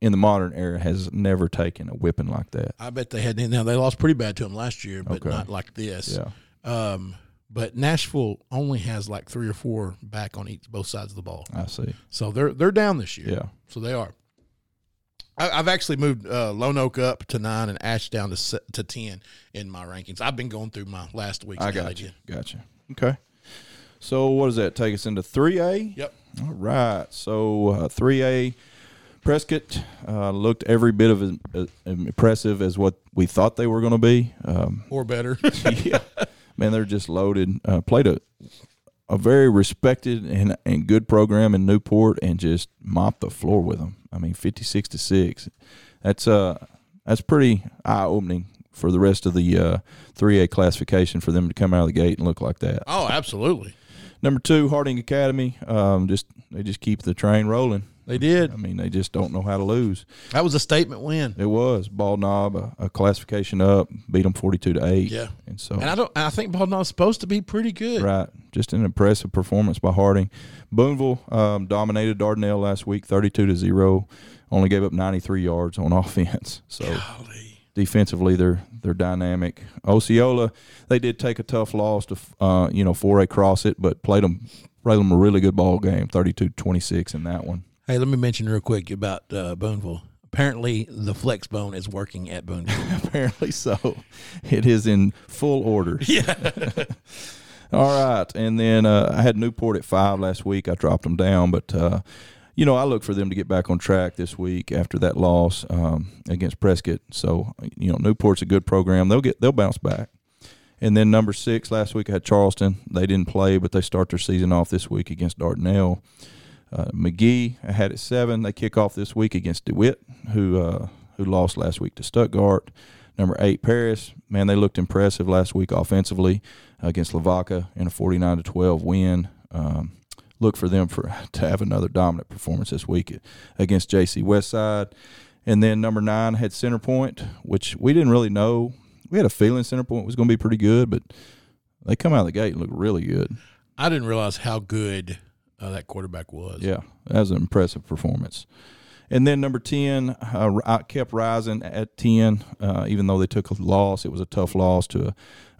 [SPEAKER 2] in the modern era, has never taken a whipping like that.
[SPEAKER 1] I bet they had, now they lost pretty bad to them last year, but
[SPEAKER 2] Okay.
[SPEAKER 1] not like this.
[SPEAKER 2] Yeah.
[SPEAKER 1] Um, but Nashville only has like three or four back on each both sides of the ball.
[SPEAKER 2] I see.
[SPEAKER 1] So they're they're down this year.
[SPEAKER 2] Yeah.
[SPEAKER 1] So they are. I, I've actually moved uh, Lonoke up to nine and Ash down to to ten in my rankings. I've been going through my last week's.
[SPEAKER 2] I got you. Gotcha. Okay. So what does that take us into three A?
[SPEAKER 1] Yep.
[SPEAKER 2] All right. So three A, Prescott uh, looked every bit of as, as impressive as what we thought they were going to be. Um,
[SPEAKER 1] Or better. (laughs)
[SPEAKER 2] yeah, man, they're just loaded. Uh, played a a very respected and, and good program in Newport, and just mopped the floor with them. I mean, fifty six to six. That's uh that's pretty eye opening for the rest of the three A classification for them to come out of the gate and look like that.
[SPEAKER 1] oh, absolutely.
[SPEAKER 2] Number two, Harding Academy. Um, just they just keep the train rolling.
[SPEAKER 1] They did.
[SPEAKER 2] I mean, they just don't know how to lose.
[SPEAKER 1] That was a statement win.
[SPEAKER 2] It was Bald Knob, a, a classification up, beat them forty-two to eight.
[SPEAKER 1] Yeah.
[SPEAKER 2] and so
[SPEAKER 1] And I don't. I think Bald Knob's supposed to be pretty good.
[SPEAKER 2] right, just an impressive performance by Harding. Booneville um, dominated Dardanelle last week, thirty-two to zero. Only gave up ninety-three yards on (laughs) offense. So
[SPEAKER 1] Golly.
[SPEAKER 2] defensively, they're they're dynamic. Osceola, they did take a tough loss to uh, you know four A Crossett, but played them played them a really good ball game, 32-26 in that one.
[SPEAKER 1] Hey, let me mention real quick about uh, Booneville. Apparently, the flex bone is working at Booneville. (laughs)
[SPEAKER 2] Apparently so. It is in full order. (laughs)
[SPEAKER 1] yeah. (laughs)
[SPEAKER 2] All right, and then uh, I had Newport at five last week. I dropped them down, but uh, you know I look for them to get back on track this week after that loss um, against Prescott. So you know Newport's a good program. They'll get they'll bounce back. And then number six last week I had Charleston. They didn't play, but they start their season off this week against Dardanelle. Uh, McGehee I had at seven. They kick off this week against DeWitt, who uh, who lost last week to Stuttgart. Number eight, Paris. Man, they looked impressive last week offensively against Lavaca in a 49 to 12 win. Um, look for them for (laughs) to have another dominant performance this week against JC Westside. And then number nine had Centerpoint, which we didn't really know. We had a feeling Centerpoint was going to be pretty good, but they come out of the gate and look really good.
[SPEAKER 1] I didn't realize how good uh, that quarterback was.
[SPEAKER 2] Yeah, that was an impressive performance. And then number 10, uh, I kept Rison at 10, uh, even though they took a loss. It was a tough loss to a,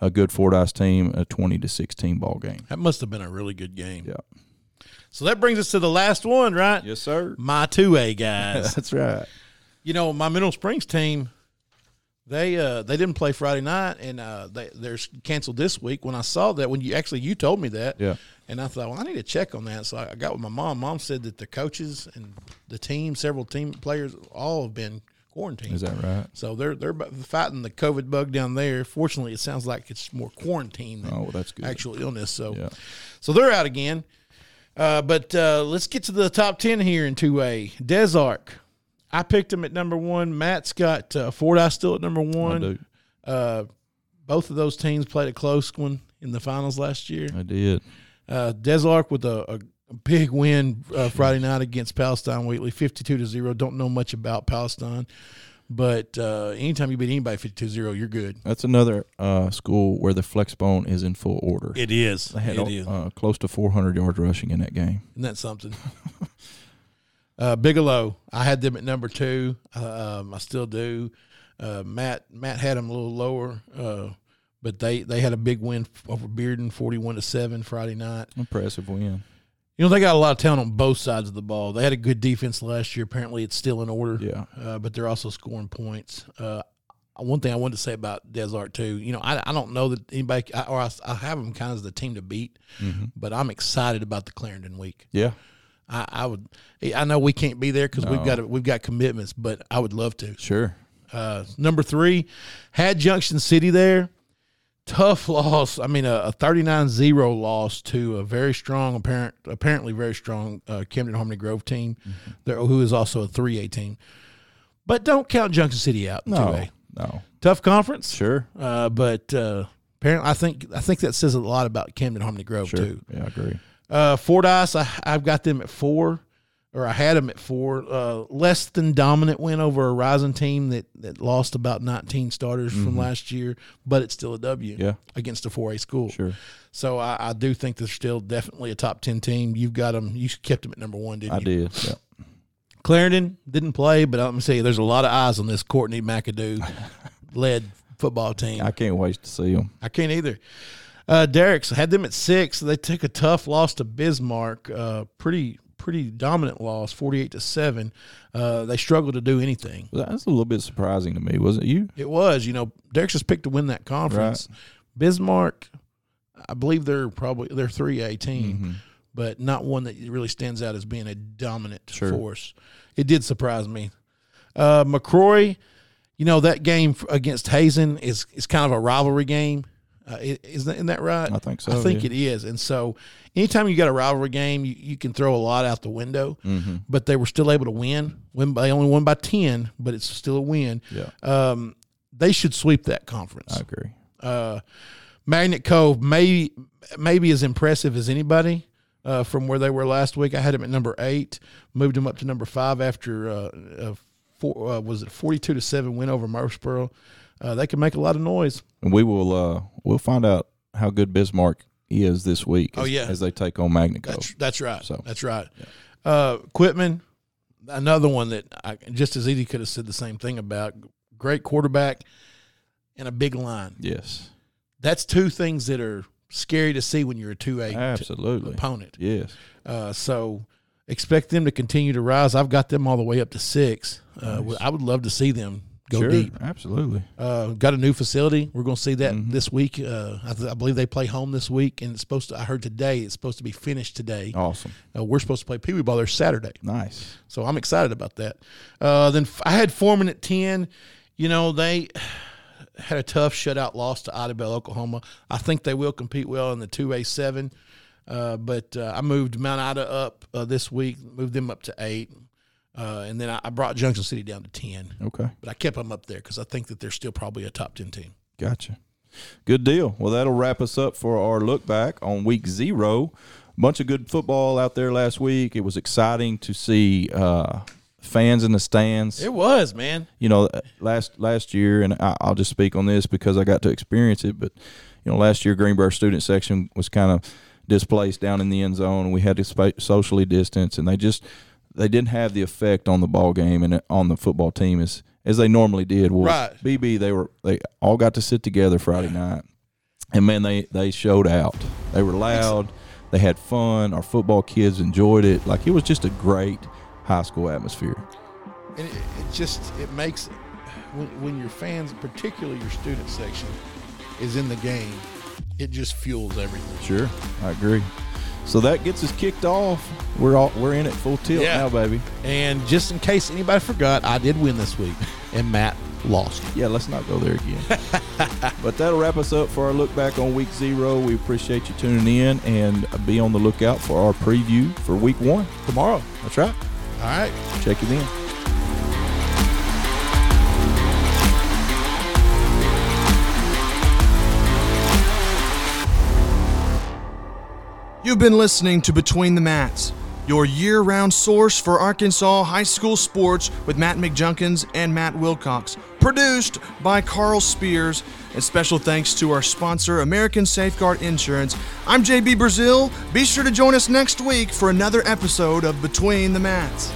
[SPEAKER 2] a good Fordyce team, a 20 to 16 ball game.
[SPEAKER 1] That must have been a really good game.
[SPEAKER 2] Yeah.
[SPEAKER 1] So that brings us to the last one, right?
[SPEAKER 2] Yes, sir.
[SPEAKER 1] My two A guys. (laughs)
[SPEAKER 2] That's right.
[SPEAKER 1] you know, my Mineral Springs team, they uh they didn't play Friday night and uh they they're canceled this week. When I saw that, when you actually you told me that,
[SPEAKER 2] Yeah.
[SPEAKER 1] And I thought, well, I need to check on that. So I got with my mom. Mom said that the coaches and the team, several team players, all have been quarantined.
[SPEAKER 2] Is that right?
[SPEAKER 1] So they're they're fighting the COVID bug down there. Fortunately, it sounds like it's more quarantine than
[SPEAKER 2] Oh, well, that's good.
[SPEAKER 1] actual illness. So
[SPEAKER 2] Yeah.
[SPEAKER 1] so they're out again. Uh, but uh, let's get to the top ten here in two A. Des Arc, I picked him at number one. Matt's got uh, Fordyce still at number
[SPEAKER 2] I
[SPEAKER 1] one. Uh, both of those teams played a close one in the finals last year.
[SPEAKER 2] I did.
[SPEAKER 1] Uh, Des Arc with a, a, big win uh, Friday night against Palestine Wheatley, fifty-two to zero. Don't know much about Palestine, but uh, anytime you beat anybody 52-0, you're good.
[SPEAKER 2] That's another uh, school where the flex bone is in full order.
[SPEAKER 1] It is.
[SPEAKER 2] they had
[SPEAKER 1] It is.
[SPEAKER 2] uh, close to 400 yards rushing in that game.
[SPEAKER 1] Isn't that something? (laughs) uh, Bigelow, I had them at number two. Uh, um, I still do. Uh, Matt Matt had them a little lower, uh, but they, they had a big win over Bearden, forty-one to seven Friday night.
[SPEAKER 2] Impressive win.
[SPEAKER 1] You know they got a lot of talent on both sides of the ball. They had a good defense last year. Apparently, it's still in order.
[SPEAKER 2] Yeah.
[SPEAKER 1] uh, but they're also scoring points. Uh, one thing I wanted to say about Des Arc too, you know, I, I don't know that anybody, I, or I, I have them kind of as the team to beat, but I'm excited about the Clarendon week.
[SPEAKER 2] Yeah.
[SPEAKER 1] I, I would, I know we can't be there because we've
[SPEAKER 2] No.
[SPEAKER 1] got we've got commitments, but I would love to.
[SPEAKER 2] Sure.
[SPEAKER 1] Uh, number three, had Junction City there. Tough (laughs) loss. I mean, a, a 39-0 loss to a very strong, apparent, apparently very strong uh, Camden Harmony Grove team, there, who is also a 3A team. But don't count Junction City out
[SPEAKER 2] No.
[SPEAKER 1] 2A.
[SPEAKER 2] No.
[SPEAKER 1] Tough conference,
[SPEAKER 2] Sure.
[SPEAKER 1] uh, but uh, apparently, I think I think that says a lot about Camden Harmony Grove
[SPEAKER 2] Sure.
[SPEAKER 1] too.
[SPEAKER 2] Yeah, I agree.
[SPEAKER 1] Uh, Fordyce, I, I've got them at four, or I had them at four. Uh, less than dominant win over a rising team that, that lost about 19 starters from last year, but it's still a W
[SPEAKER 2] Mm-hmm. Yeah.
[SPEAKER 1] against a 4A school.
[SPEAKER 2] Sure.
[SPEAKER 1] So I, I do think they're still definitely a top 10 team. You've got them, you kept them at number one, didn't
[SPEAKER 2] I
[SPEAKER 1] you?
[SPEAKER 2] I did. Yeah.
[SPEAKER 1] Clarendon didn't play, but I'm going to say there's a lot of eyes on this Courtney McAdoo (laughs) led football team.
[SPEAKER 2] I can't wait to see them.
[SPEAKER 1] I can't either. Uh, Dierks had them at six. They took a tough loss to Bismarck. Uh, pretty pretty dominant loss, forty eight to seven. Uh, they struggled to do anything.
[SPEAKER 2] That's a little bit surprising to me, wasn't you?
[SPEAKER 1] It was, you know, Dierks just picked to win that conference. Bismarck, I believe they're probably they're three A team, but not one that really stands out as being a dominant
[SPEAKER 2] Sure.
[SPEAKER 1] force. It did surprise me. Uh, McCrory, you know that game against Hazen is is kind of a rivalry game. Uh, isn't, that, isn't that right?
[SPEAKER 2] I think so,
[SPEAKER 1] I think
[SPEAKER 2] yeah.
[SPEAKER 1] it is. And so, anytime you got a rivalry game, you, you can throw a lot out the window.
[SPEAKER 2] Mm-hmm.
[SPEAKER 1] But they were still able to win. Win by they only won by ten, but it's still a win.
[SPEAKER 2] Yeah.
[SPEAKER 1] Um, they should sweep that conference.
[SPEAKER 2] I agree.
[SPEAKER 1] Uh, Magnet Cove may maybe as impressive as anybody uh, from where they were last week. I had them at number eight, moved them up to number five after uh, four, uh, was it forty two to seven win over Murfreesboro. Uh, they can make a lot of noise.
[SPEAKER 2] And we will uh we'll find out how good Bismarck is this week.
[SPEAKER 1] Oh, yeah.
[SPEAKER 2] as they take on Magna
[SPEAKER 1] That's that's right.
[SPEAKER 2] So-
[SPEAKER 1] that's right. Uh, Quitman, another one that I just as easy could have said the same thing about. Great quarterback and a big line.
[SPEAKER 2] yes,
[SPEAKER 1] That's two things that are scary to see when you're a two A
[SPEAKER 2] absolutely.
[SPEAKER 1] opponent.
[SPEAKER 2] Yes,
[SPEAKER 1] Uh, so expect them to continue to rise. I've got them all the way up to six. Uh, I would love to see them go
[SPEAKER 2] sure,
[SPEAKER 1] deep.
[SPEAKER 2] Absolutely.
[SPEAKER 1] Uh, got a new facility. We're going to see that this week. Uh, I, th- I believe they play home this week, and it's supposed to. I heard today it's supposed to be finished today.
[SPEAKER 2] Awesome.
[SPEAKER 1] Uh, we're supposed to play Pee Wee ball there Saturday,
[SPEAKER 2] Nice.
[SPEAKER 1] so I'm excited about that. Uh, then f- I had Foreman at ten. You know they (sighs) had a tough shutout loss to Idabel, Oklahoma. I think they will compete well in the two A seven. Uh, but uh, I moved Mount Ida up uh, this week, moved them up to eight, uh, and then I, I brought Junction City down to ten.
[SPEAKER 2] Okay.
[SPEAKER 1] But I kept them up there because I think that they're still probably a top ten team.
[SPEAKER 2] Gotcha. Good deal. Well, that'll wrap us up for our look back on week zero. Bunch of good football out there last week. It was exciting to see uh, fans in the stands.
[SPEAKER 1] It was man.
[SPEAKER 2] you know, last last year, and I, I'll just speak on this because I got to experience it. But you know, last year Greenbrier student section was kind of displaced down in the end zone, and we had to socially distance, and they just they didn't have the effect on the ball game and on the football team as as they normally did. Well,
[SPEAKER 1] Right.
[SPEAKER 2] Beebe, they were they all got to sit together Friday night, and man, they they showed out. They were loud. They had fun. Our football kids enjoyed it. Like it was just a great high school atmosphere.
[SPEAKER 1] and it, it just it makes when, when your fans, particularly your student section, is in the game, it just fuels everything.
[SPEAKER 2] Sure, I agree. So that gets us kicked off. We're all we're in it full tilt
[SPEAKER 1] Yeah.
[SPEAKER 2] now, baby.
[SPEAKER 1] And just in case anybody forgot, I did win this week, and Matt lost.
[SPEAKER 2] Yeah, let's not go there again. (laughs) but that'll wrap us up for our look back on week zero. We appreciate you tuning in and be on the lookout for our preview for week one.
[SPEAKER 1] Tomorrow.
[SPEAKER 2] That's right.
[SPEAKER 1] All right.
[SPEAKER 2] Check it in.
[SPEAKER 4] You've been listening to Between the Mats, your year round source for Arkansas high school sports with Matt McJunkins and Matt Wilcox. Produced by Carl Spears. And special thanks to our sponsor, American Safeguard Insurance. I'm JB Brazil. Be sure to join us next week for another episode of Between the Mats.